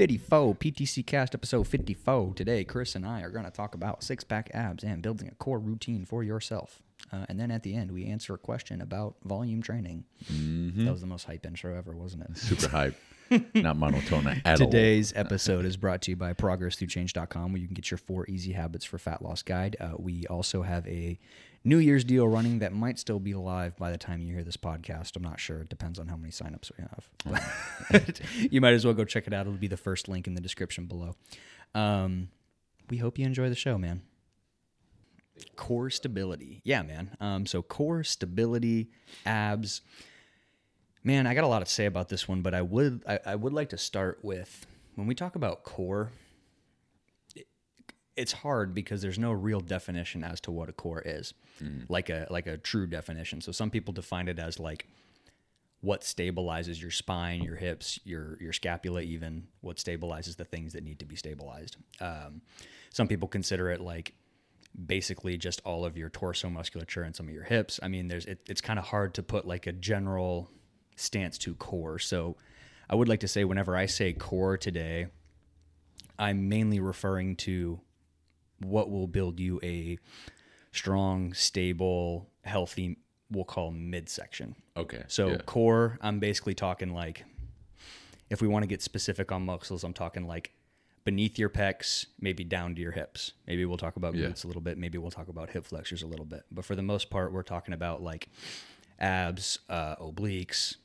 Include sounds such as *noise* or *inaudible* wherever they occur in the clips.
54, PTC Cast episode 54. Today, Chris and I are going to talk about six pack abs and building a core routine for yourself. Uh, and then at the end, we answer a question about volume training. That was the most hype intro ever, wasn't it? Super hype. *laughs* Not monotone at all. Today's episode is brought to you by progressthroughchange.com where you can get your four easy habits for fat loss guide. Uh, we also have a New Year's deal running that might still be live by the time you hear this podcast. I'm not sure. It depends on how many signups we have. But *laughs* you might as well go check it out. It'll be the first link in the description below. Um, we hope you enjoy the show, man. Core stability. Yeah, man. Um, so core stability, abs. Man, I got a lot to say about this one, but I would I, I would like to start with when we talk about core. It- It's hard because there's no real definition as to what a core is, like a like a true definition. So some people define it as like what stabilizes your spine, your hips, your your scapula, even what stabilizes the things that need to be stabilized. Um, some people consider it like basically just all of your torso musculature and some of your hips. I mean, there's it, it's kind of hard to put like a general stance to core. So I would like to say whenever I say core today, I'm mainly referring to what will build you a strong, stable, healthy, we'll call midsection. Okay. So yeah. core, I'm basically talking like if we want to get specific on muscles, I'm talking like beneath your pecs, maybe down to your hips. Maybe we'll talk about Yeah. glutes a little bit. Maybe we'll talk about hip flexors a little bit. But for the most part, we're talking about like abs, uh, obliques,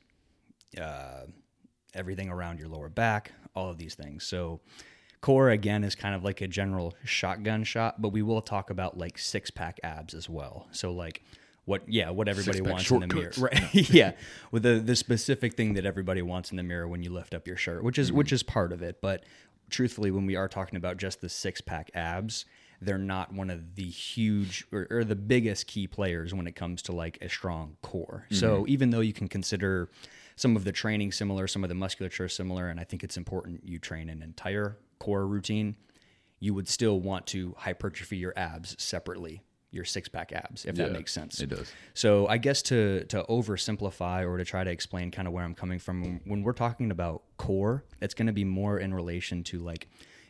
uh, everything around your lower back, all of these things. So core again is kind of like a general shotgun shot, but we will talk about like six pack abs as well. So like what yeah, what everybody Six-pack wants in the mirror. Right. *laughs* yeah. With the the specific thing that everybody wants in the mirror when you lift up your shirt, which is which mm-hmm. is part of it. But truthfully, when we are talking about just the six pack abs, they're not one of the huge or, or the biggest key players when it comes to like a strong core. So mm-hmm. even though you can consider some of the training similar, some of the musculature similar, and I think it's important you train an entire core routine, you would still want to hypertrophy your abs separately, your six pack abs, if that makes sense. it does. So I guess to to oversimplify or to try to explain kind of where I'm coming from when we're talking about core, it's going to be more in relation to like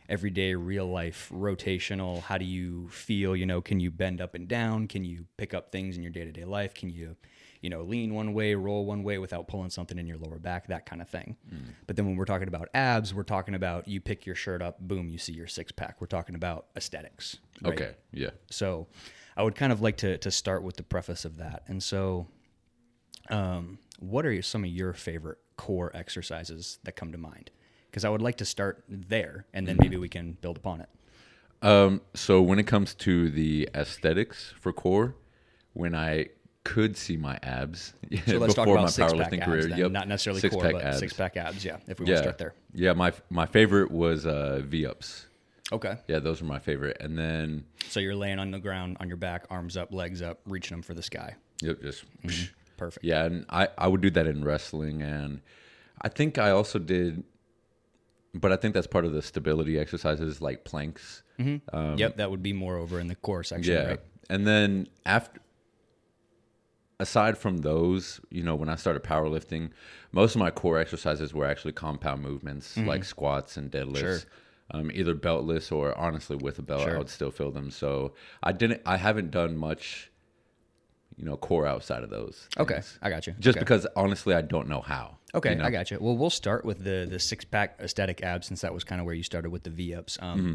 everyday real life rotational how do you feel you know can you bend up and down can you pick up things in your day-to-day life can you you know lean one way roll one way without pulling something in your lower back that kind of thing but then when we're talking about abs we're talking about you pick your shirt up boom you see your six pack we're talking about aesthetics right? Okay. Yeah. So I would kind of like to, to start with the preface of that. And so, um, what are some of your favorite core exercises that come to mind? Because I would like to start there and then maybe we can build upon it. Um, so when it comes to the aesthetics for core, when I could see my abs *laughs* So let's talk before about my six pack powerlifting career, then. yep, not necessarily core, six-pack but abs. six pack abs. Yeah, if we Yeah, want to start there. yeah. My my favorite was uh, V ups. Okay. Yeah, those were my favorite. And then So you're laying on the ground on your back, arms up, legs up, reaching them for the sky. yep, just mm-hmm. Perfect. yeah. And I I would do that in wrestling, and I think I also did, but I think that's part of the stability exercises like planks. Mm-hmm. Um, yep, that would be more over in the core section, Yeah. right? And then after aside from those, you know, when I started powerlifting, most of my core exercises were actually compound movements like squats and deadlifts. Mm-hmm. Sure. Um, either beltless or honestly with a belt, Sure. I would still feel them. So I didn't I haven't done much, you know, core outside of those. Okay. I got you. Just Okay. because honestly I don't know how. Okay, you know? I got you. Well, we'll start with the the six pack aesthetic abs since that was kind of where you started with the V ups. Um, Mm-hmm.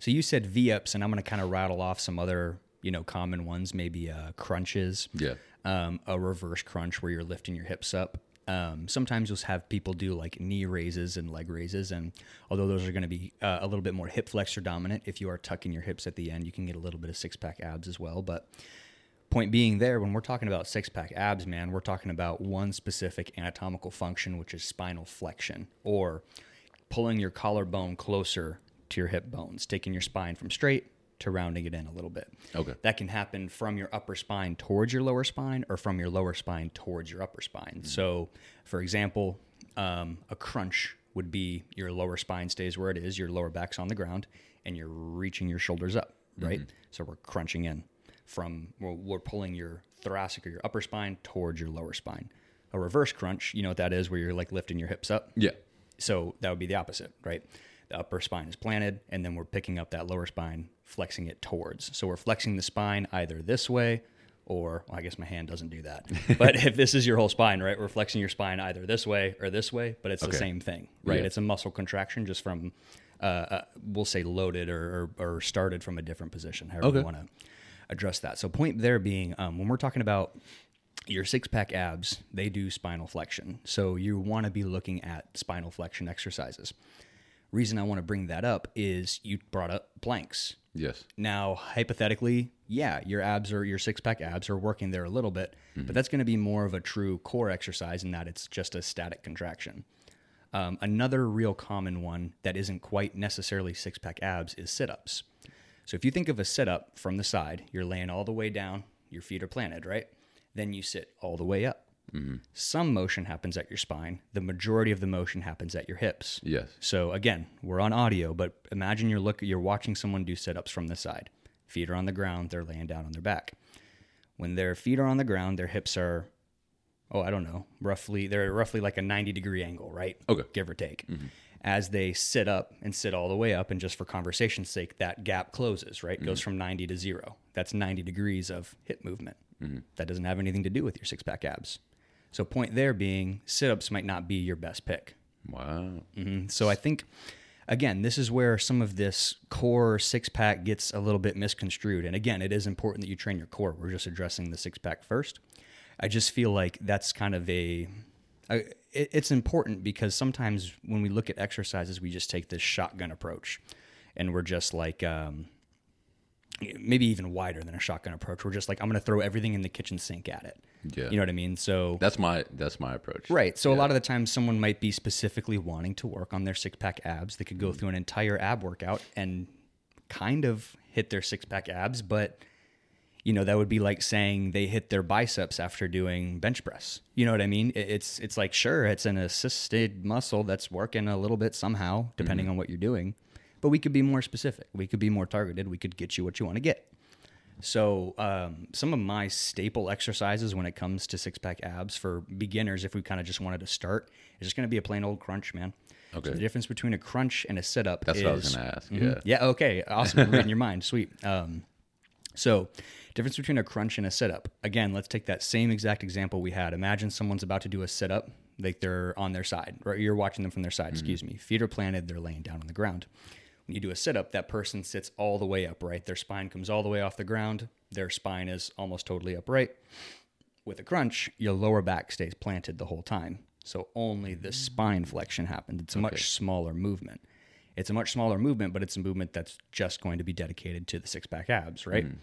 So you said V ups, and I'm going to kind of rattle off some other you know common ones, maybe uh, crunches. Yeah. Um, a reverse crunch where you're lifting your hips up. Um, sometimes you'll have people do like knee raises and leg raises, and although those are going to be uh, a little bit more hip flexor dominant, if you are tucking your hips at the end, you can get a little bit of six pack abs as well. But point being there when we're talking about six pack abs man we're talking about one specific anatomical function which is spinal flexion or pulling your collarbone closer to your hip bones taking your spine from straight to rounding it in a little bit Okay. that can happen from your upper spine towards your lower spine or from your lower spine towards your upper spine so for example um, a crunch would be your lower spine stays where it is your lower back's on the ground and you're reaching your shoulders up right so we're crunching in from we're, we're pulling your thoracic or your upper spine towards your lower spine. A reverse crunch, you know what that is, where you're like lifting your hips up. Yeah. So that would be the opposite, right? The upper spine is planted, and then we're picking up that lower spine, flexing it towards. So we're flexing the spine either this way or well, I guess my hand doesn't do that. *laughs* But if this is your whole spine, right, we're flexing your spine either this way or this way, but it's the same thing, right? Yeah. It's a muscle contraction just from, uh, uh, we'll say loaded or, or, or started from a different position, however Okay. you want to address that. So, point there being, um, when we're talking about your six pack abs, they do spinal flexion. So, you want to be looking at spinal flexion exercises. Reason I want to bring that up is you brought up planks. Yes. Now, hypothetically, yeah, your abs or your six pack abs are working there a little bit, but that's going to be more of a true core exercise in that it's just a static contraction. Um, another real common one that isn't quite necessarily six pack abs is sit ups. So if you think of a sit up from the side, you're laying all the way down, your feet are planted, right? Then you sit all the way up. Some motion happens at your spine. The majority of the motion happens at your hips. Yes. So again, we're on audio, but imagine you're look you're watching someone do sit-ups from the side. Feet are on the ground, they're laying down on their back. When their feet are on the ground, their hips are oh, I don't know, roughly they're roughly like a 90 degree angle, right? Okay. Give or take. Mm-hmm. As they sit up and sit all the way up, and just for conversation's sake, that gap closes, right? Goes mm-hmm. from 90 to zero. That's 90 degrees of hip movement. Mm-hmm. That doesn't have anything to do with your six pack abs. So, point there being, sit ups might not be your best pick. Wow. Mhm. So I think again, this is where some of this core six pack gets a little bit misconstrued. And again, it is important that you train your core. We're just addressing the six pack first. I just feel like that's kind of a, a it, it's important because sometimes when we look at exercises, we just take this shotgun approach, and we're just like. Um, Maybe even wider than a shotgun approach. We're just like, I'm going to throw everything in the kitchen sink at it. Yeah. You know what I mean? So That's my that's my approach. Right. So a lot of the times someone might be specifically wanting to work on their six pack abs. They could go mm-hmm. through an entire ab workout and kind of hit their six pack abs, but you know, that would be like saying they hit their biceps after doing bench press. You know what I mean? It's it's like sure, it's an assisted muscle that's working a little bit somehow, depending mm-hmm. on what you're doing. But we could be more specific. We could be more targeted. We could get you what you want to get. So, um, some of my staple exercises when it comes to six pack abs for beginners, if we kind of just wanted to start, is just going to be a plain old crunch, man. Okay. So the difference between a crunch and a sit up That's is what I was gonna ask. Mhm. Yeah. Yeah. Okay. Awesome. Reading your *laughs* mind. Sweet. Um, so, difference between a crunch and a sit up. Again, let's take that same exact example we had. Imagine someone's about to do a sit up, like they're on their side, right? You're watching them from their side. Excuse me. Feet are planted. They're laying down on the ground. When you do a sit up, that person sits all the way upright. Their spine comes all the way off the ground. Their spine is almost totally upright. With a crunch, your lower back stays planted the whole time. So only the spine flexion happens. It's a much smaller movement. It's a much smaller movement, but it's a movement that's just going to be dedicated to the six pack abs, right? Mm-hmm.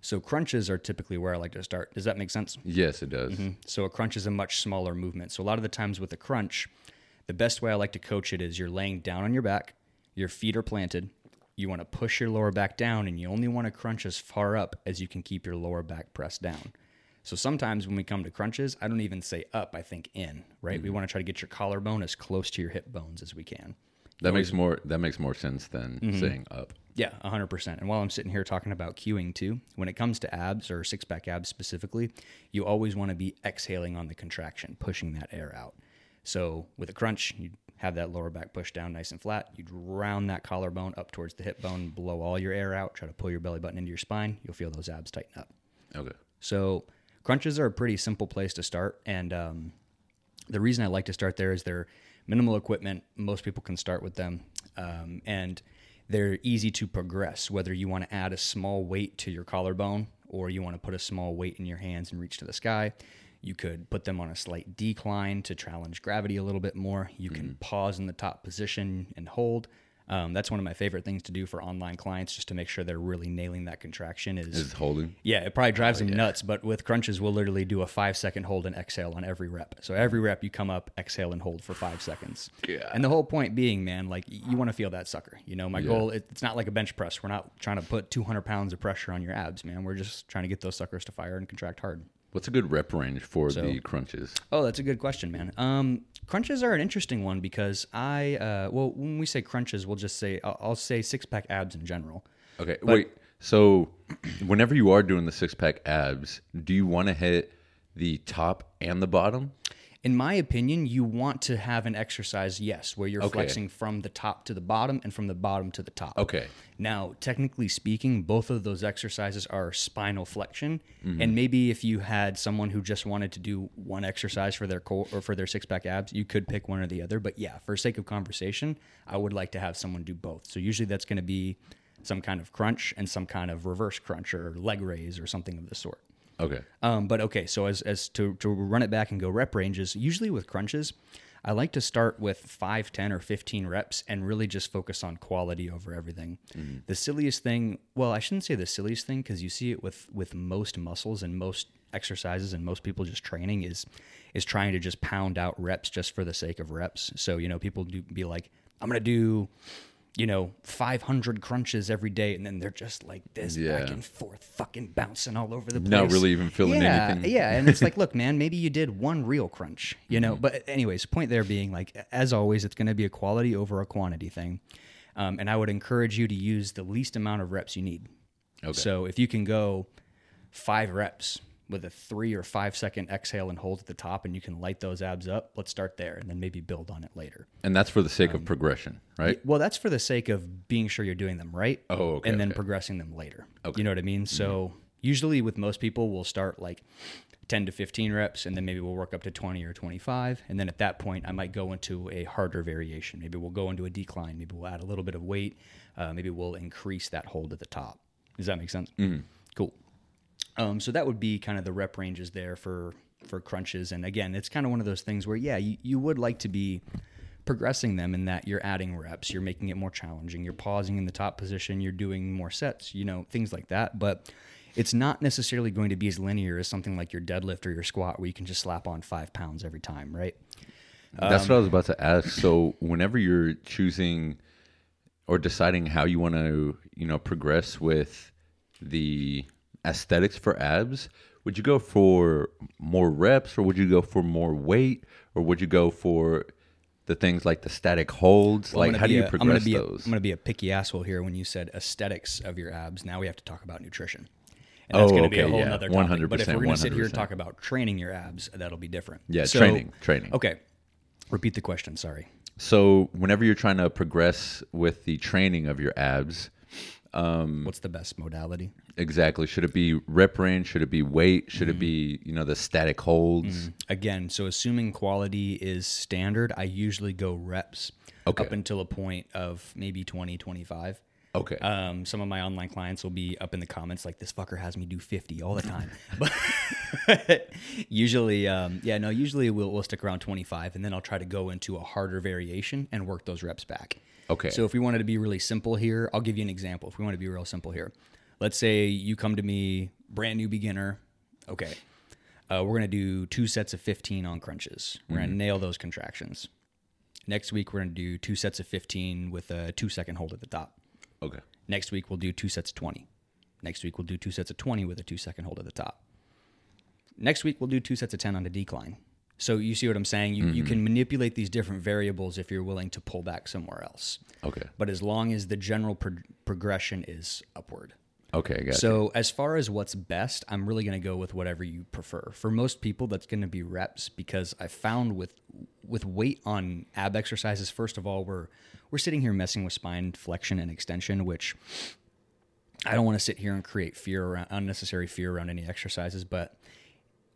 So crunches are typically where I like to start. Does that make sense? Yes, it does. Mm-hmm. So a crunch is a much smaller movement. So a lot of the times with a crunch, the best way I like to coach it is you're laying down on your back, your feet are planted, you want to push your lower back down, and you only want to crunch as far up as you can keep your lower back pressed down. So sometimes when we come to crunches, I don't even say up, I think in, right? We want to try to get your collarbone as close to your hip bones as we can. That makes more that makes more sense than Mm-hmm. saying up. Yeah, 100%. And while I'm sitting here talking about cueing too, when it comes to abs or six pack abs specifically, you always want to be exhaling on the contraction, pushing that air out. So with a crunch, you have that lower back pushed down nice and flat. You'd round that collarbone up towards the hip bone, blow all your air out, try to pull your belly button into your spine. You'll feel those abs tighten up. Okay. So crunches are a pretty simple place to start, and um, the reason I like to start there is they're minimal equipment. Most people can start with them, um, and they're easy to progress. Whether you want to add a small weight to your collarbone or you want to put a small weight in your hands and reach to the sky. You could put them on a slight decline to challenge gravity a little bit more. You can pause in the top position and hold. Um, that's one of my favorite things to do for online clients, just to make sure they're really nailing that contraction. Is holding. Yeah, it probably drives Oh, them nuts, but with crunches, we'll literally do a five second hold and exhale on every rep. So every rep, you come up, exhale, and hold for five seconds. Yeah. And the whole point being, man, like you want to feel that sucker. You know, my Yeah. goal it's not like a bench press. We're not trying to put 200 pounds of pressure on your abs, man. We're just trying to get those suckers to fire and contract hard. What's a good rep range for So- the crunches? Oh, that's a good question, man. Um, crunches are an interesting one because I, uh, well, when we say crunches, we'll just say, I'll, I'll say six pack abs in general. Okay, wait. So, whenever you are doing the six pack abs, do you want to hit the top and the bottom? In my opinion, you want to have an exercise, yes, where you're Okay. flexing from the top to the bottom and from the bottom to the top. Okay. Now, technically speaking, both of those exercises are spinal flexion. Mm-hmm. And maybe if you had someone who just wanted to do one exercise for their core or for their six pack abs, you could pick one or the other. But yeah, for sake of conversation, I would like to have someone do both. So usually that's going to be some kind of crunch and some kind of reverse crunch or leg raise or something of the sort. Okay. Um, but okay, so as, as to, to run it back and go rep ranges, usually with crunches, I like to start with 5, 10, or 15 reps and really just focus on quality over everything. The silliest thing, well, I shouldn't say the silliest thing because you see it with, with most muscles and most exercises and most people just training is is trying to just pound out reps just for the sake of reps. So, you know, people do be like, I'm going to do you know, 500 crunches every day, and then they're just like this back and forth, fucking bouncing all over the place. Not really even feeling yeah, anything. Yeah, and it's like, *laughs* look, man, maybe you did one real crunch, you know. Mm-hmm. But anyways, point there being like, as always, it's going to be a quality over a quantity thing, um, and I would encourage you to use the least amount of reps you need. Okay. So if you can go five reps with a three or five second exhale and hold at the top, and you can light those abs up, let's start there, and then maybe build on it later. And that's for the sake Um, of progression, right? Well, that's for the sake of being sure you're doing them right. Oh, okay, And then okay. progressing them later. Okay. Mm-hmm. You know what I mean? So usually with most people, we'll start like 10 to 15 reps, and then maybe we'll work up to 20 or 25. And then at that point, I might go into a harder variation. Maybe we'll go into a decline. Maybe we'll add a little bit of weight. Uh, maybe we'll increase that hold at the top. Does that make sense? Mm-hmm. Cool. Um, so that would be kind of the rep ranges there for for crunches. And again, it's kind of one of those things where yeah, you, you would like to be progressing them in that you're adding reps, you're making it more challenging, you're pausing in the top position, you're doing more sets, you know, things like that. But it's not necessarily going to be as linear as something like your deadlift or your squat where you can just slap on five pounds every time, right? That's Um, what I was about to ask. So, whenever you're choosing or deciding how you want to, you know, progress with the aesthetics for abs, would you go for more reps or would you go for more weight or would you go for the things like the static holds? Well, like, how do you a- I'm gonna progress be a- those? I'm going to be a picky asshole here when you said aesthetics of your abs. Now we have to talk about nutrition. And that's Oh, going to be a okay, whole yeah. nother topic. But if we're going to sit here and talk about training your abs, that'll be different. Yeah, So- training, training. Okay. Repeat the question. Sorry. So, whenever you're trying to progress with the training of your abs, Um, What's the best modality? exactly, should it be rep range? Should it be weight? Should Mm-hmm. it be you know the static holds? Again, so assuming quality is standard, I usually go reps Okay. up until a point of maybe 20, 25. Okay. Um, some of my online clients will be up in the comments like, "This fucker has me do 50 all the time." *laughs* but *laughs* usually, um, yeah, no, usually we'll, we'll stick around 25, and then I'll try to go into a harder variation and work those reps back. Okay. So if we wanted to be really simple here, I'll give you an example. If we want to be real simple here, let's say you come to me, brand new beginner. Okay. Uh, we're going to do two sets of 15 on crunches. We're going to nail those contractions. Next week, we're going to do two sets of 15 with a two second hold at the top. Okay. Next week, we'll do two sets of 20. Next week, we'll do two sets of 20 with a two second hold at the top. Next week, we'll do two sets of 10 on a decline. So you see what I'm saying? You, you mm-hmm. can manipulate these different variables if you're willing to pull back somewhere else. Okay. But as long as the general pro- progression is upward. Okay. I got you. So as far as what's best, I'm really going to go with whatever you prefer. For most people, that's going to be reps because I found with with weight on ab exercises, first of all, we're we're sitting here messing with spine flexion and extension, which I don't want to sit here and create fear around unnecessary fear around any exercises, but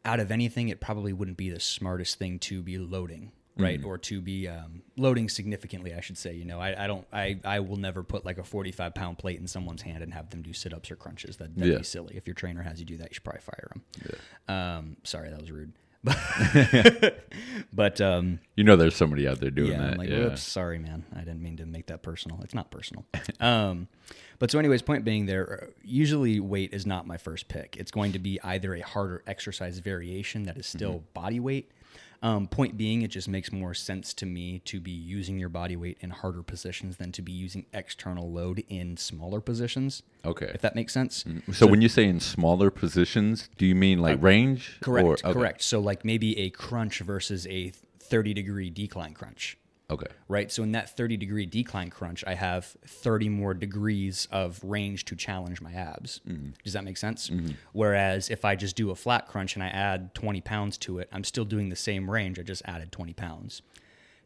out of anything, it probably wouldn't be the smartest thing to be loading, right? Or to be um, loading significantly, I should say. You know, I, I don't, I, I will never put like a 45 pound plate in someone's hand and have them do sit ups or crunches. That, that'd Yeah. be silly. If your trainer has you do that, you should probably fire them. Um, sorry, that was rude. *laughs* but um, you know, there's somebody out there doing yeah, that. I'm like, yeah. whoops, sorry, man. I didn't mean to make that personal. It's not personal. *laughs* um, but so, anyways, point being, there usually weight is not my first pick. It's going to be either a harder exercise variation that is still Mm-hmm. body weight. Um, point being, it just makes more sense to me to be using your body weight in harder positions than to be using external load in smaller positions. Okay. If that makes sense. So, when you say in smaller positions, do you mean like range? Uh, Correct. Or- okay. Correct. So like maybe a crunch versus a 30 degree decline crunch. Okay. right? So in that 30 degree decline crunch, I have 30 more degrees of range to challenge my abs. Mm-hmm. Does that make sense? Mm-hmm. Whereas if I just do a flat crunch and I add 20 pounds to it, I'm still doing the same range. I just added 20 pounds.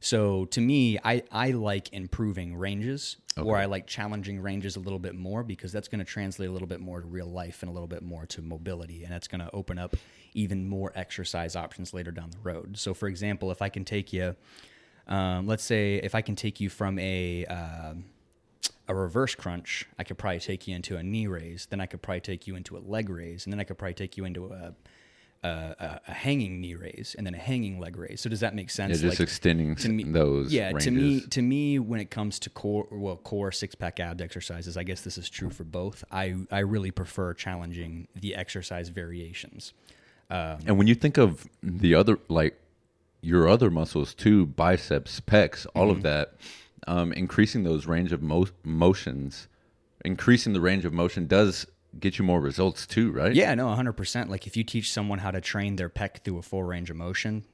So to me, I, I like improving ranges or I like challenging ranges a little bit more because that's going to translate a little bit more to real life and a little bit more to mobility. And that's going to open up even more exercise options later down the road. So, for example, if I can take you, um, let's say if I can take you from a um a reverse crunch, I could probably take you into a knee raise. Then I could probably take you into a leg raise, and then I could probably take you into a a, a, hanging knee raise, and then a hanging leg raise. So does that make sense? Yeah, just extending to me, those Yeah, to me, to me, when it comes to core, well, core six pack abs exercises, I guess this is true for both. I I really prefer challenging the exercise variations. And when you think of the other, like your other muscles too, biceps, pecs, all Mm-hmm. of that, um, increasing those range of mo- motions, increasing the range of motion does get you more results too, right? Yeah, no, 100%. Like if you teach someone how to train their pec through a full range of motion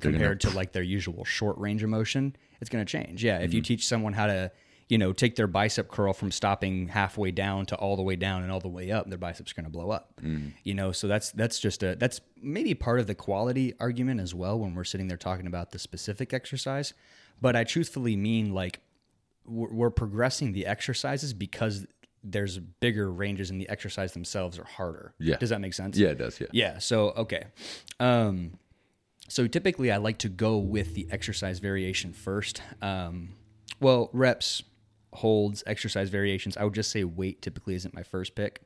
They're gonna- compared to like their usual short range of motion, it's going to change. Yeah, Mm-hmm. if you teach someone how to, you know, take their bicep curl from stopping halfway down to all the way down and all the way up, their biceps are going to blow up. Mm-hmm. You know, so that's that's just a that's maybe part of the quality argument as well when we're sitting there talking about the specific exercise, but I truthfully mean like we're, we're progressing the exercises because there's bigger ranges and the exercise themselves are harder. Yeah. Does that make sense? Yeah, it does. Yeah. Yeah. So okay. Um, so typically, I like to go with the exercise variation first. Um, well, reps, holds, exercise variations. I would just say weight typically isn't my first pick.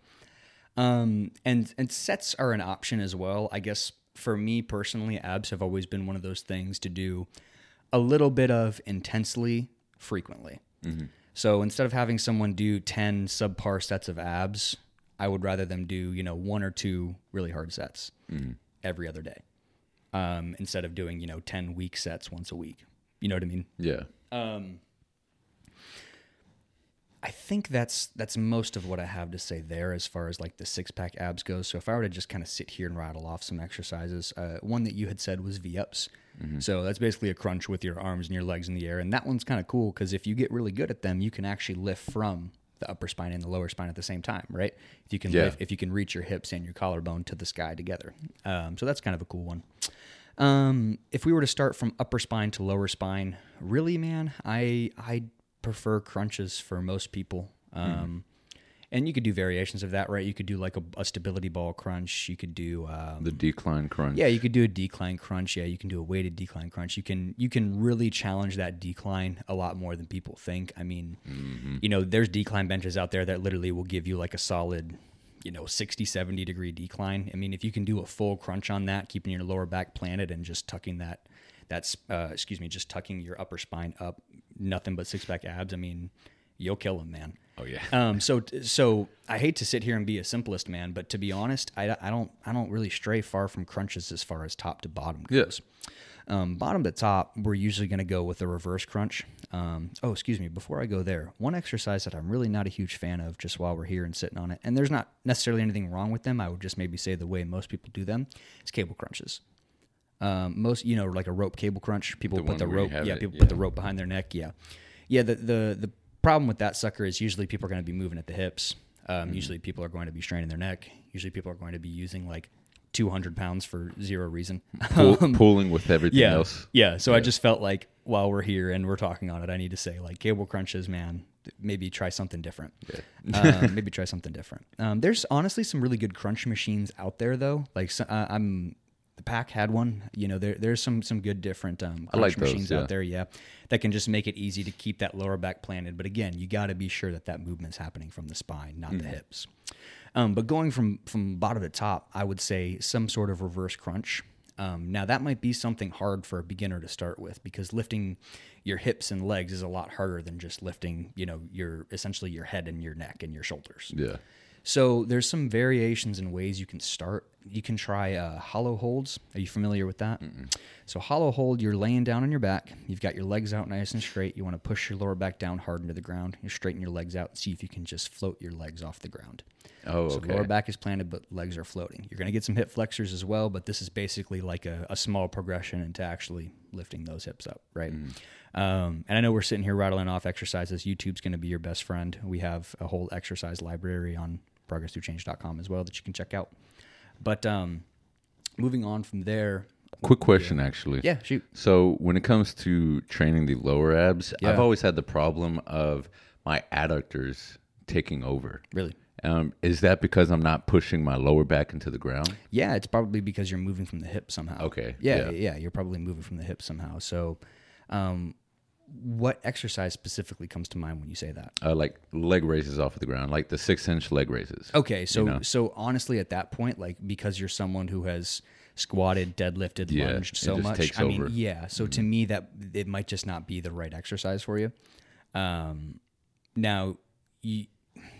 Um, and and sets are an option as well. I guess for me personally, abs have always been one of those things to do a little bit of intensely frequently. So instead of having someone do 10 subpar sets of abs, I would rather them do, you know, one or two really hard sets every other day. Um, instead of doing, you know, 10 weak sets once a week. You know what I mean? Yeah. I think that's that's most of what I have to say there as far as like the six pack abs goes. So if I were to just kind of sit here and rattle off some exercises, uh, one that you had said was V ups. So that's basically a crunch with your arms and your legs in the air, and that one's kind of cool because if you get really good at them, you can actually lift from the upper spine and the lower spine at the same time, right? If you can Yeah. lift, if you can reach your hips and your collarbone to the sky together, um, so that's kind of a cool one. Um, if we were to start from upper spine to lower spine, really, man, I I prefer crunches for most people. Um, and you could do variations of that, right? You could do like a, a stability ball crunch. You could do um, The decline crunch. yeah, you could do a decline crunch. Yeah, you can do a weighted decline crunch. You can you can really challenge that decline a lot more than people think. I mean, you know, there's decline benches out there that literally will give you like a solid, you know, 60, 70 degree decline. I mean, if you can do a full crunch on that, keeping your lower back planted and just tucking that that's uh, excuse me, just tucking your upper spine up, nothing but six pack abs. I mean, you'll kill them, man. Oh yeah. *laughs* Um, so so I hate to sit here and be a simplest man, but to be honest, I, I don't I don't really stray far from crunches as far as top to bottom goes. Um, bottom to top, we're usually going to go with a reverse crunch. Um, oh, excuse me. Before I go there, one exercise that I'm really not a huge fan of, just while we're here and sitting on it, and there's not necessarily anything wrong with them. I would just maybe say the way most people do them is cable crunches. Um, most, you know, like a rope cable crunch. People The put the one where you rope, yeah, it, people yeah. put the rope behind their neck. Yeah, yeah. The the the problem with that sucker is usually people are going to be moving at the hips. Um, Mm-hmm. Usually people are going to be straining their neck. Usually people are going to be using like 200 pounds for zero reason. *laughs* Pull, pulling with everything yeah, else. yeah. So I just felt like while we're here and we're talking on it, I need to say like cable crunches, man. Maybe try something different. *laughs* um, maybe try something different. Um, there's honestly some really good crunch machines out there though. Like so, uh, I'm the pack had one. You know, there there's some some good different um, crunch like those, machines yeah. out there. Yeah, that can just make it easy to keep that lower back planted. But again, you got to be sure that that movement's happening from the spine, not the hips. Um, but going from from bottom to top, I would say some sort of reverse crunch. Um, now that might be something hard for a beginner to start with because lifting your hips and legs is a lot harder than just lifting, you know, your essentially your head and your neck and your shoulders. Yeah. So there's some variations and ways you can start. You can try uh, hollow holds. Are you familiar with that? So hollow hold, you're laying down on your back. You've got your legs out nice and straight. You want to push your lower back down hard into the ground. You straighten your legs out and see if you can just float your legs off the ground. Oh, So okay. lower back is planted, but legs are floating. You're going to get some hip flexors as well, but this is basically like a, a small progression into actually lifting those hips up, right? Um, and I know we're sitting here rattling off exercises. YouTube's going to be your best friend. We have a whole exercise library on progressthroughchange.com as well that you can check out. But um, moving on from there, Quick question, actually. yeah, shoot. So when it comes to training the lower abs, I've always had the problem of my adductors taking over. Really? Um, is that because I'm not pushing my lower back into the ground? Yeah, it's probably because you're moving from the hip somehow. Okay, Yeah, yeah. yeah, you're probably moving from the hip somehow. So, um, what exercise specifically comes to mind when you say that? Uh, like leg raises off of the ground, like the six inch leg raises. Okay, so know? so honestly, at that point, like because you're someone who has squatted, deadlifted, Yeah, lunged so much, I mean. Mm-hmm. yeah. So to me, that it might just not be the right exercise for you. Um, now, you,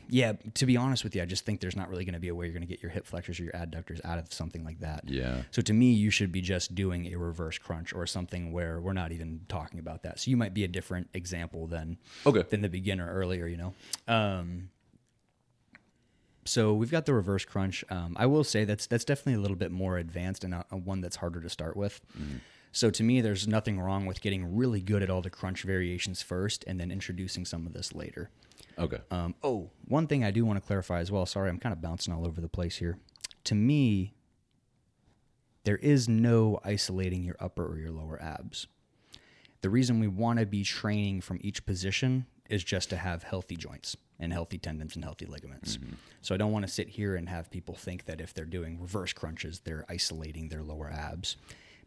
yeah. To be honest with you, I just think there's not really going to be a way you're going to get your hip flexors or your adductors out of something like that. Yeah. So to me, you should be just doing a reverse crunch or something where we're not even talking about that. So you might be a different example than Okay. than the beginner earlier. You know. Um, so we've got the reverse crunch. Um, I will say that's that's definitely a little bit more advanced and a, a one that's harder to start with. So to me, there's nothing wrong with getting really good at all the crunch variations first, and then introducing some of this later. Okay. Um, oh, one thing I do want to clarify as well. Sorry, I'm kind of bouncing all over the place here. To me, there is no isolating your upper or your lower abs. The reason we want to be training from each position is just to have healthy joints and healthy tendons and healthy ligaments. So I don't want to sit here and have people think that if they're doing reverse crunches, they're isolating their lower abs.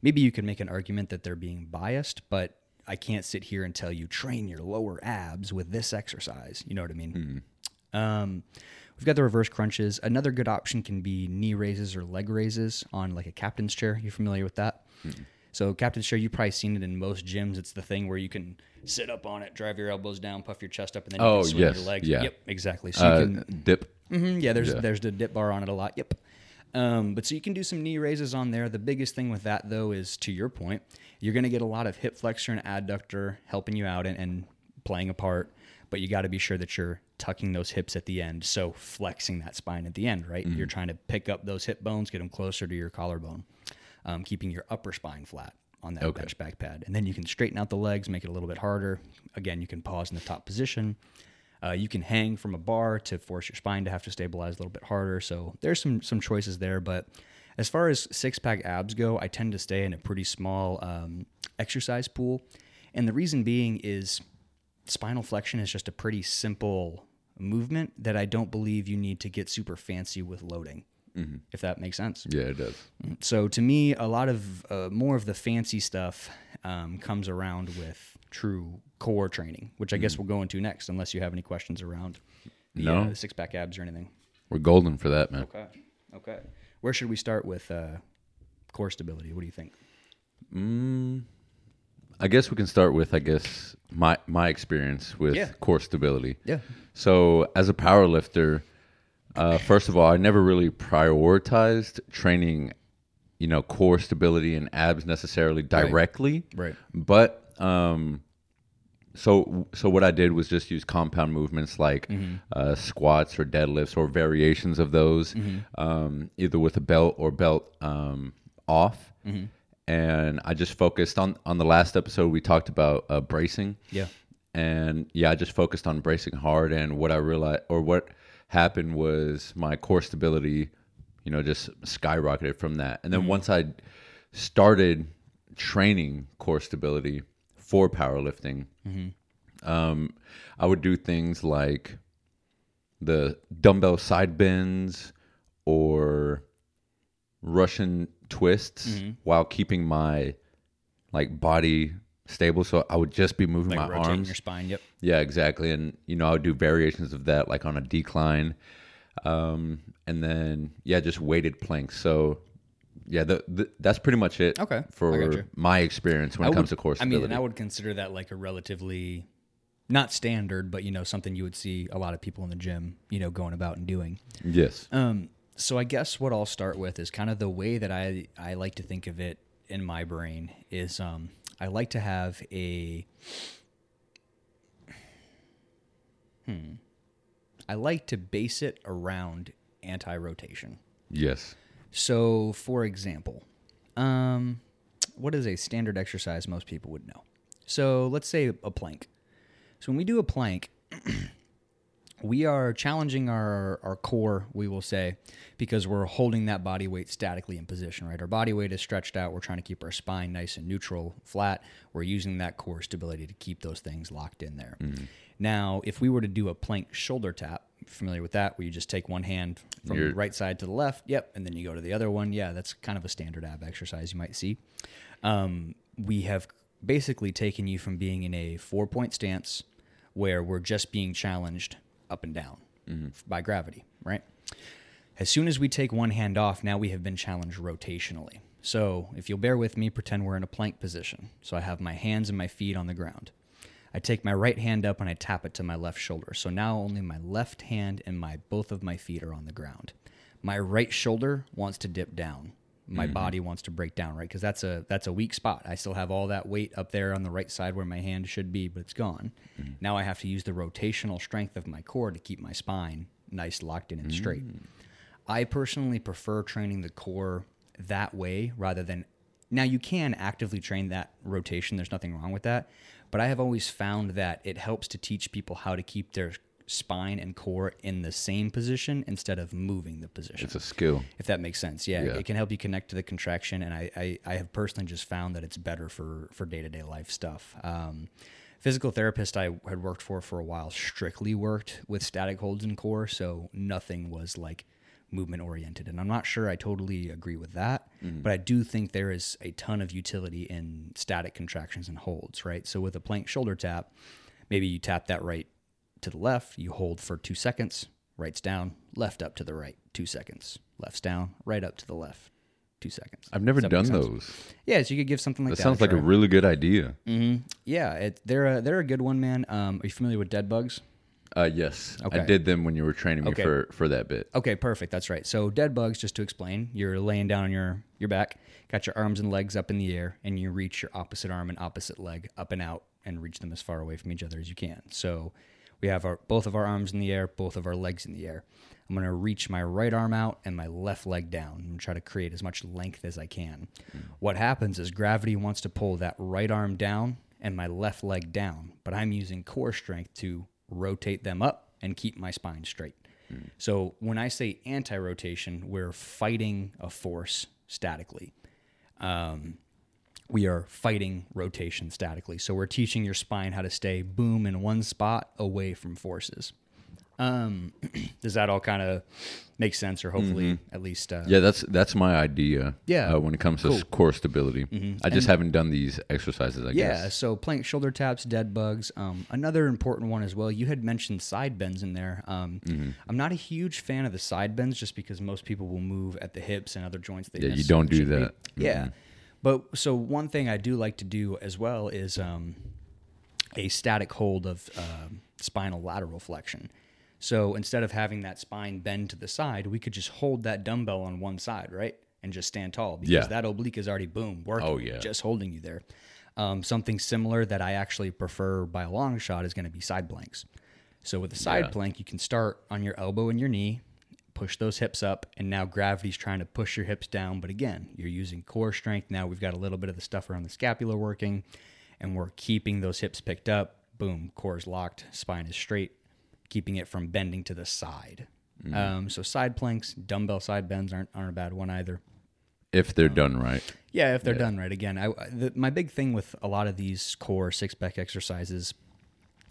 Maybe you can make an argument that they're being biased, but I can't sit here and tell you train your lower abs with this exercise. You know what I mean? Um, we've got the reverse crunches. Another good option can be knee raises or leg raises on like a captain's chair. You familiar with that? So captain's chair, you've probably seen it in most gyms. It's the thing where you can sit up on it, drive your elbows down, puff your chest up, and then you Oh, can swing yes, your legs. yeah. Yep, exactly. So Uh, you can dip. Mhm, yeah, there's Yeah. there's the dip bar on it a lot. Yep. Um, but so you can do some knee raises on there. The biggest thing with that though is to your point, you're going to get a lot of hip flexor and adductor helping you out and, and playing a part. But you got to be sure that you're tucking those hips at the end, so flexing that spine at the end, right? You're trying to pick up those hip bones, get them closer to your collarbone, um, keeping your upper spine flat on that Okay. bench back pad, and then you can straighten out the legs, make it a little bit harder. Again, you can pause in the top position. Uh, you can hang from a bar to force your spine to have to stabilize a little bit harder. So there's some some choices there. But as far as six pack abs go, I tend to stay in a pretty small um, exercise pool, and the reason being is spinal flexion is just a pretty simple movement that I don't believe you need to get super fancy with loading. If that makes sense. Yeah, it does. So to me, a lot of uh, more of the fancy stuff um, comes around with true core training, which I guess we'll go into next, unless you have any questions around the No. uh, six pack abs or anything. We're golden for that, man. Okay. Okay. Where should we start with uh, core stability? What do you think? Mm, I guess we can start with I guess my my experience with Yeah. core stability. Yeah. So as a power lifter, uh, first of all, I never really prioritized training, you know, core stability and abs necessarily directly. Right. But um, so so what I did was just use compound movements like uh, squats or deadlifts or variations of those, um, either with a belt or belt um, off. And I just focused on on the last episode we talked about uh, bracing Yeah. and yeah, I just focused on bracing hard. And what I realized, or what happened, was my core stability, you know, just skyrocketed from that. And then once I started training core stability for powerlifting, um, I would do things like the dumbbell side bends or Russian twists while keeping my like body stable. So I would just be moving Like my arms. your spine. Yep. Yeah, exactly. And you know, I would do variations of that, like on a decline, um, and then yeah, just weighted planks. So yeah, the, the, that's pretty much it. Okay, for my experience when I it comes would- to core I mean, and I would consider that like a relatively not standard, but you know, something you would see a lot of people in the gym, you know, going about and doing. yes. Um, so I guess what I'll start with is kind of the way that I I like to think of it in my brain is um I like to have a hmm I like to base it around anti rotation. Yes. So, for example, um, what is a standard exercise most people would know? So, let's say a plank. So, when we do a plank, *clears throat* we are challenging our, our core, we will say, because we're holding that body weight statically in position, right? Our body weight is stretched out. We're trying to keep our spine nice and neutral, flat. We're using that core stability to keep those things locked in there. Now, if we were to do a plank shoulder tap, familiar with that, where you just take one hand from You're- the right side to the left, yep, and then you go to the other one. Yeah, that's kind of a standard ab exercise you might see. Um, we have basically taken you from being in a four point stance where we're just being challenged up and down by gravity, right? As soon as we take one hand off, now we have been challenged rotationally. So, if you'll bear with me, pretend we're in a plank position. So, I have my hands and my feet on the ground. I take my right hand up and I tap it to my left shoulder. So now only my left hand and my both of my feet are on the ground. My right shoulder wants to dip down. My mm-hmm. body wants to break down, right? Because that's a that's a weak spot. I still have all that weight up there on the right side where my hand should be, but it's gone. Mm-hmm. Now I have to use the rotational strength of my core to keep my spine nice, locked in, and straight. Mm. I personally prefer training the core that way rather than now you can actively train that rotation there's nothing wrong with that but i have always found that it helps to teach people how to keep their spine and core in the same position instead of moving the position It's a skill. if that makes sense yeah, Yeah. it can help you connect to the contraction and I, I, I have personally just found that it's better for for day-to-day life stuff um, physical therapist i had worked for for a while strictly worked with static holds and core so nothing was like movement oriented and i'm not sure i totally agree with that but i do think there is a ton of utility in static contractions and holds right so with a plank shoulder tap maybe you tap that right to the left, you hold for two seconds, right's down, left up to the right, two seconds, left's down, right up to the left, two seconds. I've never done those. Yeah, so you could give something like That that. sounds like a really good idea. yeah. It, they're a, they're a good one, man. Um, are you familiar with dead bugs? Uh, yes, I did them when you were training me Okay. for for that bit. Okay, perfect. That's right. So dead bugs, just to explain, you're laying down on your your back, got your arms and legs up in the air, and you reach your opposite arm and opposite leg up and out, and reach them as far away from each other as you can. So we have our both of our arms in the air, both of our legs in the air. I'm gonna reach my right arm out and my left leg down and try to create as much length as I can. What happens is gravity wants to pull that right arm down and my left leg down, but I'm using core strength to rotate them up and keep my spine straight. So when I say anti-rotation, we're fighting a force statically. Um, we are fighting rotation statically. So we're teaching your spine how to stay boom in one spot away from forces. Um, *clears throat* does that all kind of make sense, or hopefully at least? Uh, Yeah, that's that's my idea. Yeah. uh, when it comes to Cool. Mm-hmm. core stability, I just haven't done these exercises. I Yeah, guess. Yeah, so plank shoulder taps, dead bugs. Um, another important one as well. You had mentioned side bends in there. Um, Mm-hmm. I'm not a huge fan of the side bends just because most people will move at the hips and other joints. They Yeah, you don't do that. Yeah, but so one thing I do like to do as well is um, a static hold of um spinal lateral flexion. So instead of having that spine bend to the side, we could just hold that dumbbell on one side, right? And just stand tall because Yeah. that oblique is already boom working. Oh, yeah. Just holding you there. Um, something similar that I actually prefer by a long shot is going to be side planks. So with a side Yeah. plank, you can start on your elbow and your knee, push those hips up, and now gravity's trying to push your hips down. But again, you're using core strength. Now we've got a little bit of the stuff around the scapula working, and we're keeping those hips picked up. Boom, core is locked, spine is straight, keeping it from bending to the side. Um, so side planks, dumbbell side bends aren't aren't a bad one either. if they're done right. Yeah, if they're done right. Again, I, the, my big thing with a lot of these core six pack exercises,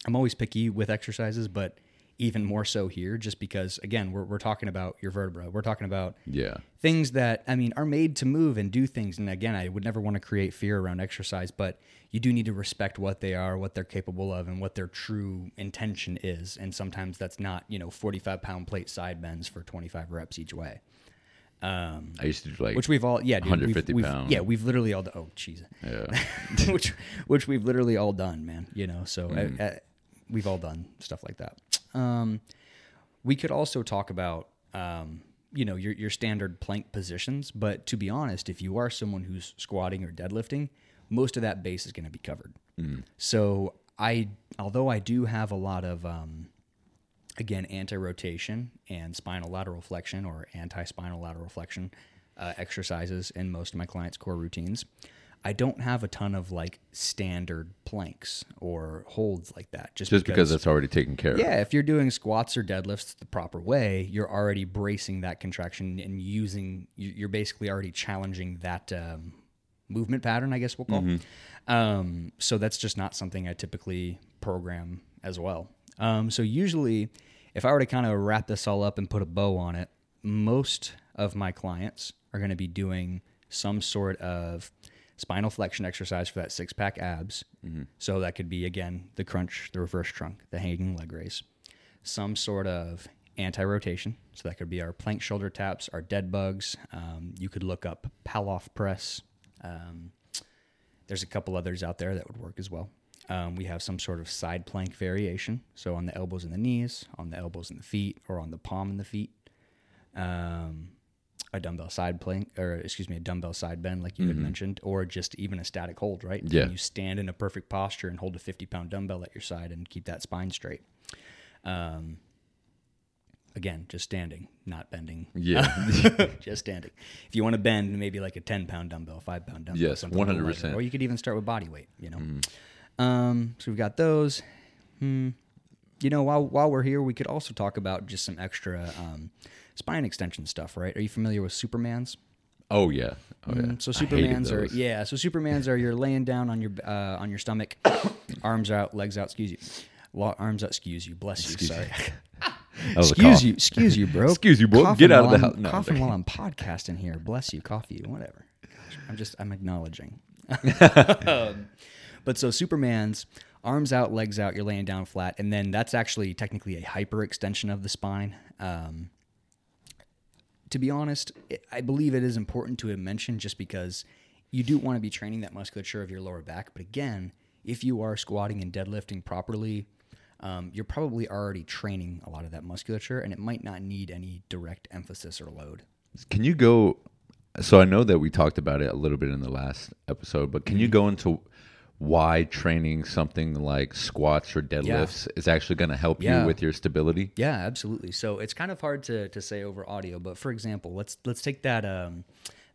I'm always picky with exercises, but even more so here, just because again, we're we're talking about your vertebra. We're talking about Yeah, things that I mean are made to move and do things. And again, I would never want to create fear around exercise, but you do need to respect what they are, what they're capable of, and what their true intention is. And sometimes that's not you know 45 pound plate side bends for 25 reps each way. Um, I used to do like which we've all yeah dude, we've- 150 we've, pound. yeah we've literally all done, oh jeez yeah. *laughs* which which we've literally all done man you know so Mm-hmm. uh, uh, we've all done stuff like that um we could also talk about um you know your your standard plank positions but to be honest if you are someone who's squatting or deadlifting most of that base is going to be covered Mm-hmm. so i although i do have a lot of um again, anti rotation and spinal lateral flexion or anti spinal lateral flexion uh, exercises in most of my clients' core routines. I don't have a ton of like standard planks or holds like that. Just, Just because it's already taken care of. yeah, if you're doing squats or deadlifts the proper way, you're already bracing that contraction and using. you- You're basically already challenging that um, movement pattern, I guess we'll call. Um, so that's just not something I typically program as well. Um, so usually, if I were to kind of wrap this all up and put a bow on it, most of my clients are going to be doing some sort of spinal flexion exercise for that six pack abs. So that could be again the crunch, the reverse crunch, the hanging leg raise, some sort of anti rotation. So that could be our plank shoulder taps, our dead bugs. Um, you could look up Palloff press. Um, there's a couple others out there that would work as well. Um, we have some sort of side plank variation. So on the elbows and the knees, on the elbows and the feet, or on the palm and the feet. Um, a dumbbell side plank, or excuse me, a dumbbell side bend, like you had mentioned, or just even a static hold, right? Yeah. Can you stand in a perfect posture and hold a 50 pound dumbbell at your side and keep that spine straight? Um, again, just standing, not bending. Yeah. *laughs* *laughs* just standing. If you want to bend, maybe like a 10 pound dumbbell, five pound dumbbell. Yes, something a little 100%. lighter. Or you could even start with body weight, you know? Um, so we've got those. Hmm. You know, while, while we're here, we could also talk about just some extra um, spine extension stuff, right? Are you familiar with Supermans? oh yeah. Oh yeah. Mm, So Supermans are yeah. So Supermans are you're laying down on your uh, on your stomach, *coughs* arms out, legs out. Excuse you, arms out. Excuse you. Bless you. Excuse sorry. *laughs* *laughs* A excuse you. Excuse you, bro. *laughs* Excuse you, bro. Get out of the house. No, coughing while I'm podcasting here. Bless you. Coffee. Whatever. Gosh, I'm just I'm acknowledging. Um, but so Superman's arms out, legs out. You're laying down flat, and then that's actually technically a hyperextension of the spine. Um, to be honest, I believe it is important to mention just because you do want to be training that musculature of your lower back. But again, if you are squatting and deadlifting properly, um, you're probably already training a lot of that musculature, and it might not need any direct emphasis or load. Can you go? So I know that we talked about it a little bit in the last episode, but can you go into why training something like squats or deadlifts is actually going to help Yeah. you with your stability? Yeah, absolutely. So it's kind of hard to, to say over audio, but for example, let's let's take that um,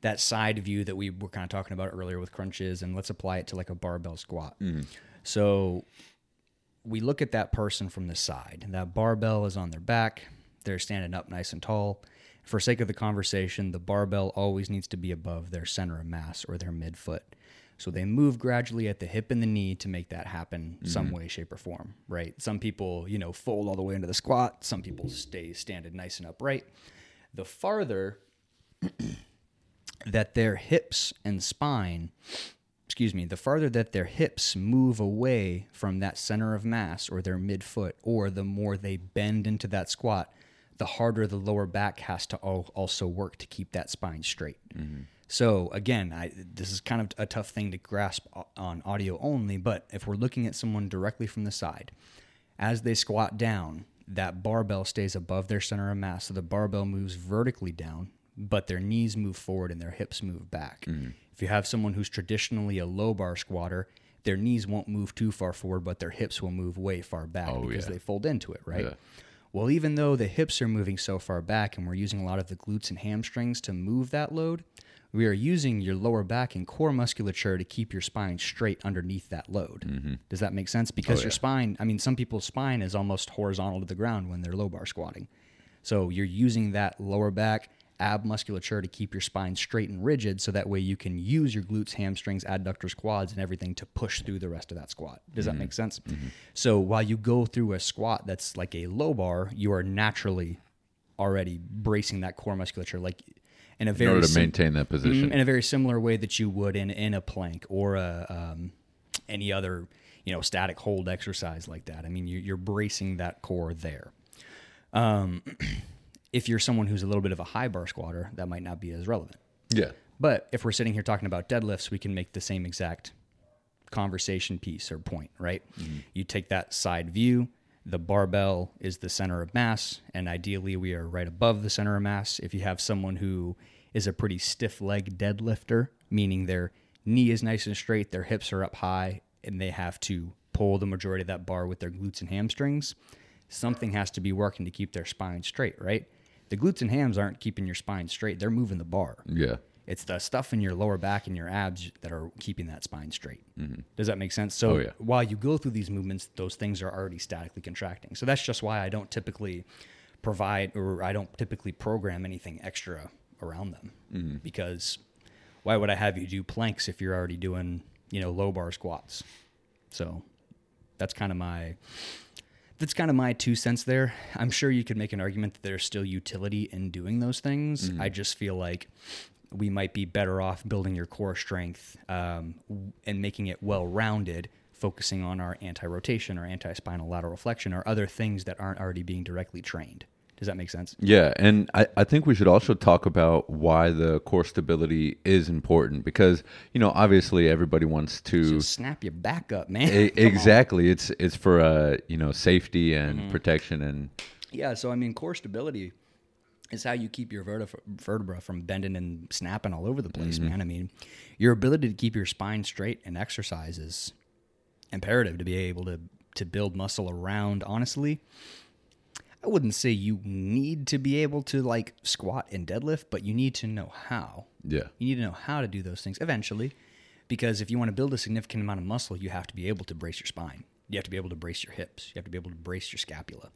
that side view that we were kind of talking about earlier with crunches, and let's apply it to like a barbell squat. So we look at that person from the side. That barbell is on their back. They're standing up nice and tall. For sake of the conversation, the barbell always needs to be above their center of mass or their midfoot. So they move gradually at the hip and the knee to make that happen mm-hmm. some way, shape, or form, right? Some people, you know, fold all the way into the squat. Some people stay standing nice and upright. The farther *coughs* that their hips and spine excuse me, the farther that their hips move away from that center of mass or their midfoot, or the more they bend into that squat, the harder the lower back has to also work to keep that spine straight. Mm-hmm. So again, I, this is kind of a tough thing to grasp on audio only, but if we're looking at someone directly from the side, as they squat down, that barbell stays above their center of mass. So the barbell moves vertically down, but their knees move forward and their hips move back. Mm-hmm. If you have someone who's traditionally a low bar squatter, their knees won't move too far forward, but their hips will move way far back Oh, because yeah. they fold into it, right? Yeah. Well, even though the hips are moving so far back and we're using a lot of the glutes and hamstrings to move that load, we are using your lower back and core musculature to keep your spine straight underneath that load. Mm-hmm. Does that make sense? Because oh, your spine, I mean, some people's spine is almost horizontal to the ground when they're low bar squatting. So you're using that lower back ab musculature to keep your spine straight and rigid so that way you can use your glutes, hamstrings, adductors, quads, and everything to push through the rest of that squat. Does that mm-hmm. make sense? Mm-hmm. So while you go through a squat that's like a low bar, you are naturally already bracing that core musculature like in a In very order to sim- maintain that position. in a very similar way that you would in in a plank or a um, any other you know static hold exercise like that. I mean, you, you're bracing that core there. Um, *clears throat* if you're someone who's a little bit of a high bar squatter, that might not be as relevant. yeah. But if we're sitting here talking about deadlifts, we can make the same exact conversation piece or point, right? You take that side view, the barbell is the center of mass, and ideally we are right above the center of mass. If you have someone who is a pretty stiff leg deadlifter, meaning their knee is nice and straight, their hips are up high, and they have to pull the majority of that bar with their glutes and hamstrings, something has to be working to keep their spine straight, right? The glutes and hams aren't keeping your spine straight; they're moving the bar. Yeah. It's the stuff in your lower back and your abs that are keeping that spine straight. Mm-hmm. Does that make sense? So Oh, yeah. while you go through these movements, those things are already statically contracting. So that's just why I don't typically provide or I don't typically program anything extra around them because why would I have you do planks if you're already doing you know low bar squats? So that's kind of my that's kind of my two cents there. I'm sure you could make an argument that there's still utility in doing those things. I just feel like we might be better off building your core strength um, w- and making it well rounded, focusing on our anti rotation or anti spinal lateral flexion or other things that aren't already being directly trained. Does that make sense? Yeah, and I, I think we should also talk about why the core stability is important because you know obviously everybody wants to Just snap your back up, man. E- *laughs* Come on. exactly it's it's for uh you know safety and Mm-hmm. protection and Yeah, so I mean, core stability is how you keep your vertebra, vertebra from bending and snapping all over the place, man. I mean, your ability to keep your spine straight and exercise is imperative to be able to to build muscle around. Honestly, I wouldn't say you need to be able to like squat and deadlift, but you need to know how. yeah You need to know how to do those things eventually, because if you want to build a significant amount of muscle, you have to be able to brace your spine. You have to be able to brace your hips. You have to be able to brace your scapula.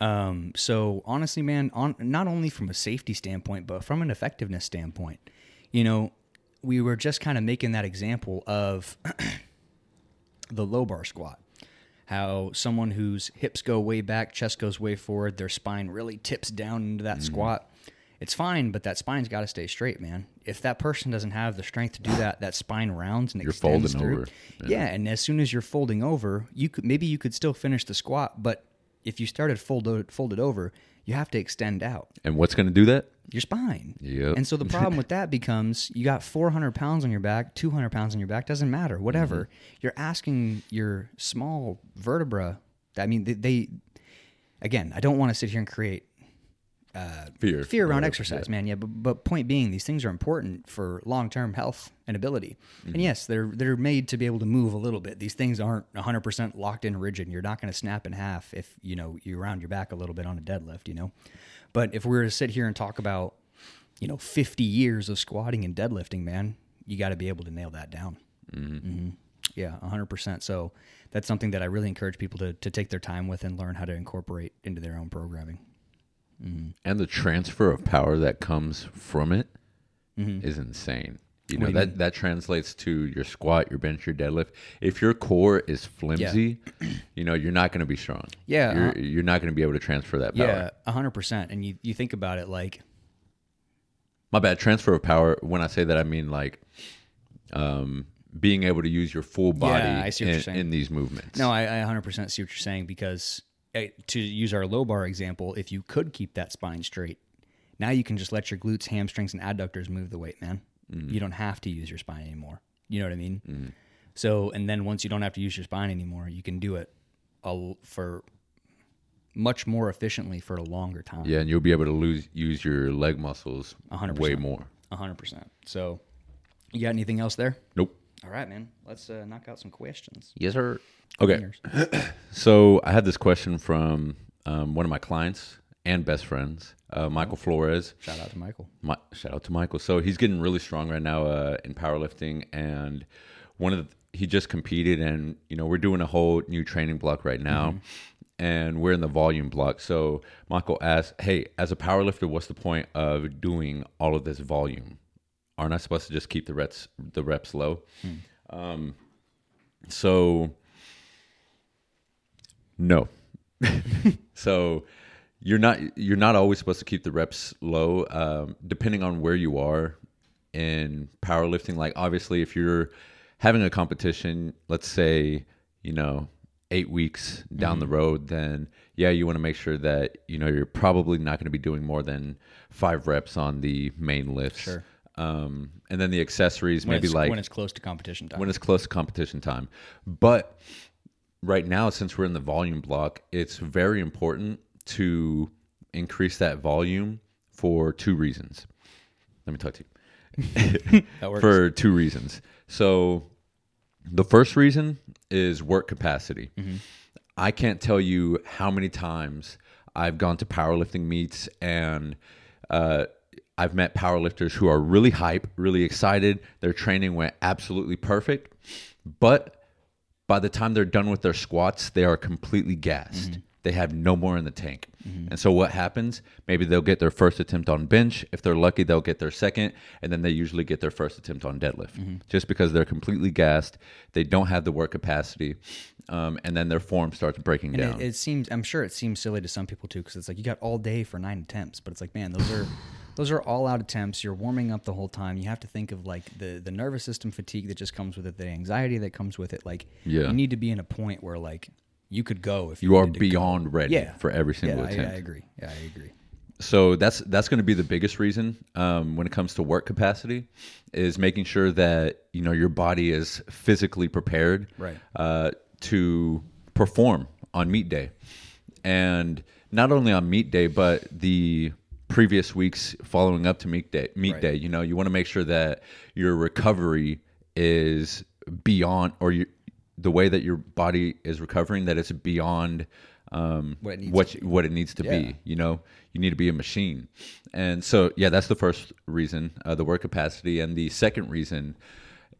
Um, so honestly, man, on not only from a safety standpoint, but from an effectiveness standpoint, you know, we were just kind of making that example of *clears throat* the low bar squat. How someone whose hips go way back, chest goes way forward, their spine really tips down into that mm-hmm. squat. It's fine, but that spine's got to stay straight, man. If that person doesn't have the strength to do that, that spine rounds and You're extends folding through. over. Yeah. and as soon as you're folding over, you could maybe you could still finish the squat, but if you started folded folded over, you have to extend out and what's going to do that your spine. Yeah. And so the problem with that becomes you got 400 pounds on your back, 200 pounds on your back, doesn't matter, whatever. Mm-hmm. You're asking your small vertebra. I mean, they, they again, I don't want to sit here and create fear fear around Or- exercise, man. Yeah, but, but point being, these things are important for long term health and ability. Mm-hmm. And yes, they're they're made to be able to move a little bit. These things aren't 100 percent locked in rigid. You're not going to snap in half if you know you round your back a little bit on a deadlift. You know, but if we were to sit here and talk about you know 50 years of squatting and deadlifting, man, you got to be able to nail that down. Mhm. Yeah, 100%. So that's something that I really encourage people to, to take their time with and learn how to incorporate into their own programming. And the transfer of power that comes from it is insane. You know Mm-hmm. You that that translates to your squat, your bench, your deadlift. If your core is flimsy, you know you're not going to be strong. Yeah, you're, uh, you're not going to be able to transfer that power. Yeah, a hundred percent. And you, you think about it like My bad. Transfer of power. When I say that, I mean like um, being able to use your full body Yeah, I see what in, you're saying. in these movements. no, I hundred percent see what you're saying because Eh, to use our low bar example, if you could keep that spine straight, now you can just let your glutes, hamstrings, and adductors move the weight, man. Mm-hmm. You don't have to use your spine anymore. You know what I mean? Mm-hmm. So, and then once you don't have to use your spine anymore, you can do it a, for much more efficiently for a longer time. Yeah, and you'll be able to lose use your leg muscles hundred way more. A hundred percent. So, you got anything else there? Nope. All right, man. Let's uh, knock out some questions. Yes, sir. Okay. *clears throat* So I had this question from um, one of my clients and best friends, uh, Michael Flores. Shout out to Michael. My, shout out to Michael. So he's getting really strong right now uh, in powerlifting, and one of the, he just competed, and you know we're doing a whole new training block right now, and we're in the volume block. So Michael asked, "Hey, as a powerlifter, what's the point of doing all of this volume? Aren't I supposed to just keep the reps the reps low?" Um, so no. *laughs* so you're not you're not always supposed to keep the reps low um, depending on where you are in powerlifting like obviously if you're having a competition let's say you know eight weeks down the road then yeah you want to make sure that you know you're probably not going to be doing more than five reps on the main lifts Sure. um, and then the accessories When maybe like when it's close to competition time. when it's close to competition time. But right now, since we're in the volume block, it's very important to increase that volume for two reasons. Let me talk to you. *laughs* that works. For two reasons. So, the first reason is work capacity. I can't tell you how many times I've gone to powerlifting meets and uh, I've met powerlifters who are really hype, really excited. Their training went absolutely perfect, but by the time they're done with their squats, they are completely gassed. Mm-hmm. They have no more in the tank. Mm-hmm. And so what happens? Maybe they'll get their first attempt on bench. If they're lucky, they'll get their second, and then they usually get their first attempt on deadlift, mm-hmm. just because they're completely gassed. They don't have the work capacity, um, and then their form starts breaking And down. it, it seems, I'm sure it seems silly to some people too, because it's like you got all day for nine attempts, but it's like, man, those are those are all out attempts. You're warming up the whole time. You have to think of like the the nervous system fatigue that just comes with it, the anxiety that comes with it. Like, Yeah. you need to be in a point where like you could go if you, you are to go. beyond ready Yeah. for every single Yeah, I, I agree. Yeah, I agree. so that's that's going to be the biggest reason um, when it comes to work capacity is making sure that you know your body is physically prepared Right. uh, to perform on meet day and not only on meet day but the previous weeks following up to meet day meet Right. day you know you want to make sure that your recovery is beyond or you, the way that your body is recovering that it's beyond um, What it needs what to what it needs to Yeah. be. You know, you need to be a machine, and so yeah, that's the first reason, uh, the work capacity, and the second reason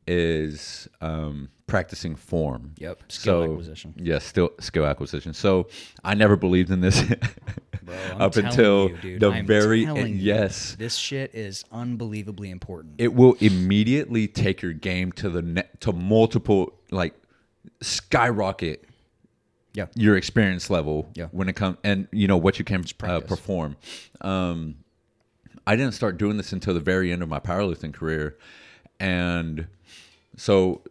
is um, practicing form. Yep, skill So- acquisition. Yeah, still skill acquisition. So I never believed in this *laughs* Bro, up until you, the I'm very yes. This shit is unbelievably important. It will immediately take your game to the ne- to multiple like skyrocket yeah. your experience level Yeah. when it comes and you know what you can uh, perform. Um, I didn't start doing this until the very end of my powerlifting career, and so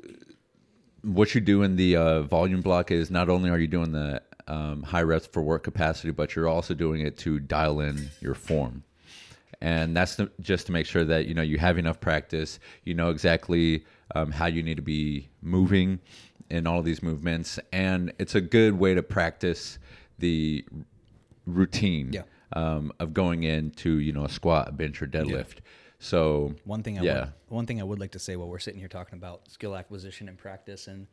what you do in the uh, volume block is not only are you doing the um, high reps for work capacity, but you're also doing it to dial in your form. And that's just to make sure that you know you have enough practice. You know exactly um, how you need to be moving in all of these movements, and it's a good way to practice the routine Yeah. um, of going into you know a squat, a bench, or deadlift. So One thing I yeah, would, one thing I would like to say while we're sitting here talking about skill acquisition and practice and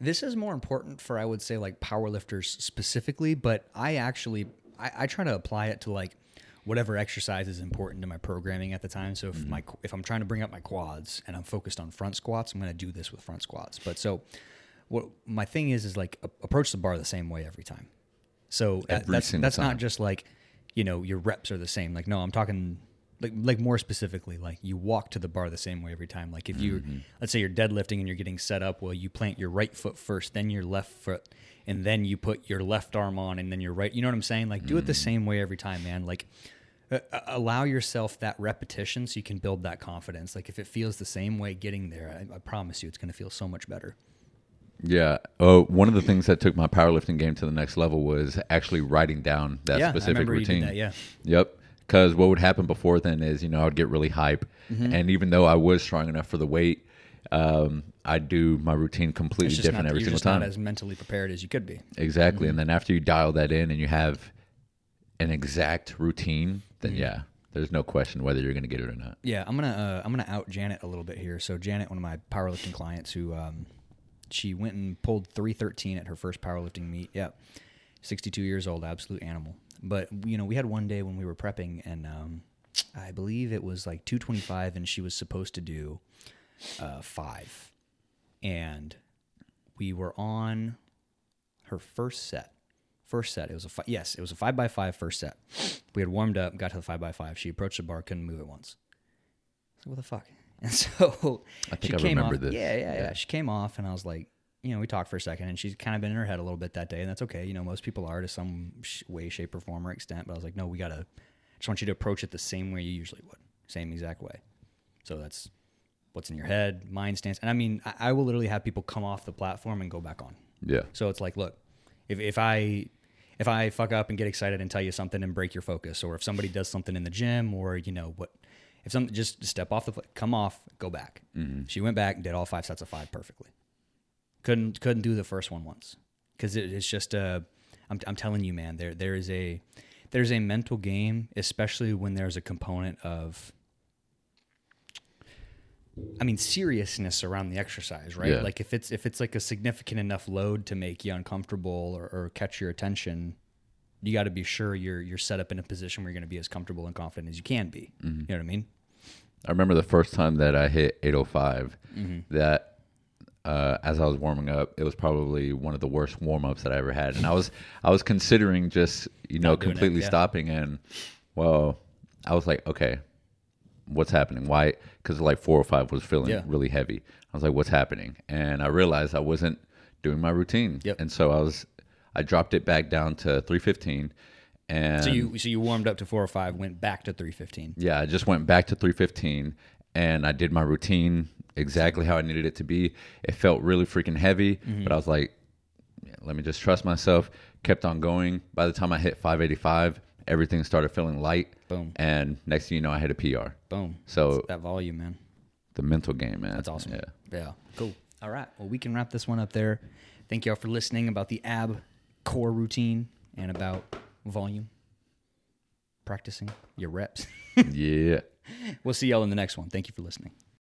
this is more important for I would say like powerlifters specifically, but I actually I, I try to apply it to like whatever exercise is important to my programming at the time. So if mm-hmm. my if I'm trying to bring up my quads and I'm focused on front squats, I'm going to do this with front squats. But so what my thing is is like approach the bar the same way every time. So that- that's that's time. not just like you know your reps are the same. Like no, I'm talking like like more specifically like you walk to the bar the same way every time. Like if you Mm-hmm. let's say you're deadlifting and you're getting set up, well you plant your right foot first, then your left foot, and then you put your left arm on, and then your right. You know what I'm saying? Like do it the Mm-hmm. same way every time, man. Like uh, allow yourself that repetition so you can build that confidence. Like if it feels the same way getting there, I, I promise you it's going to feel so much better. Yeah. Oh, one of the things that took my powerlifting game to the next level was actually writing down that yeah, specific routine. that. Yeah. Yep. Because what would happen before then is, you know, I'd get really hype, Mm-hmm. and even though I was strong enough for the weight, um, I'd do my routine completely different not, every you're single just time. not as mentally prepared as you could be. exactly. Mm-hmm. And then after you dial that in and you have an exact routine, then Mm-hmm. yeah, there's no question whether you're going to get it or not. Yeah, I'm gonna uh, I'm gonna out Janet a little bit here. So Janet, one of my powerlifting clients, who um, she went and pulled 313 at her first powerlifting meet. Yeah, 62 years old, absolute animal. But you know, we had one day when we were prepping, and um, I believe it was like 225, and she was supposed to do uh, five, and we were on her first set. First set, it was a fi- yes, it was a five by five first set. We had warmed up, got to the five by five. She approached the bar, couldn't move it once. I was like, what the fuck? *laughs* And so I think I remember off. this. Yeah, yeah, yeah, Yeah. She came off, and I was like, you know, we talked for a second, and she's kind of been in her head a little bit that day, and that's okay. You know, most people are to some sh- way, shape, or form or extent. But I was like, no, we gotta. Just want you to approach it the same way you usually would, same exact way. So that's what's in your head, mind stance, and I mean, I, I will literally have people come off the platform and go back on. Yeah. So it's like, look, if, if I if I fuck up and get excited and tell you something and break your focus, or if somebody does something in the gym, or you know what, if something just step off the come off, go back. Mm-hmm. She went back, and did all five sets of five perfectly. Couldn't couldn't do the first one once because it, it's just uh, I'm I'm telling you, man, there there is a there's a mental game, especially when there's a component of I mean, seriousness around the exercise, right? Yeah. Like if it's if it's like a significant enough load to make you uncomfortable or, or catch your attention, you got to be sure you're you're set up in a position where you're going to be as comfortable and confident as you can be. You know what I mean? I remember the first time that I hit 805. Mm-hmm. That uh, as I was warming up, it was probably one of the worst warm ups that I ever had, and I was I was considering just you know doing it, completely yeah. stopping, and well, I was like, okay, what's happening? Why? Because like four or five was feeling Yeah. really heavy. I was like, what's happening? And I realized I wasn't doing my routine, Yep. and so I was I dropped it back down to 315, and So you so you warmed up to four or five, went back to 315. yeah, I just went back to 315 and I did my routine exactly how I needed it to be. It felt really freaking heavy, Mm-hmm. but I was like, yeah, let me just trust myself. Kept on going. By the time I hit 585, everything started feeling light. Boom. And next thing you know, I hit a PR. Boom. So That's that volume, man. the mental game, man. That's awesome. Yeah. Yeah. Cool. All right. Well, we can wrap this one up there. Thank y'all for listening about the ab core routine and about volume. Practicing your reps. *laughs* yeah. we'll see y'all in the next one. Thank you for listening.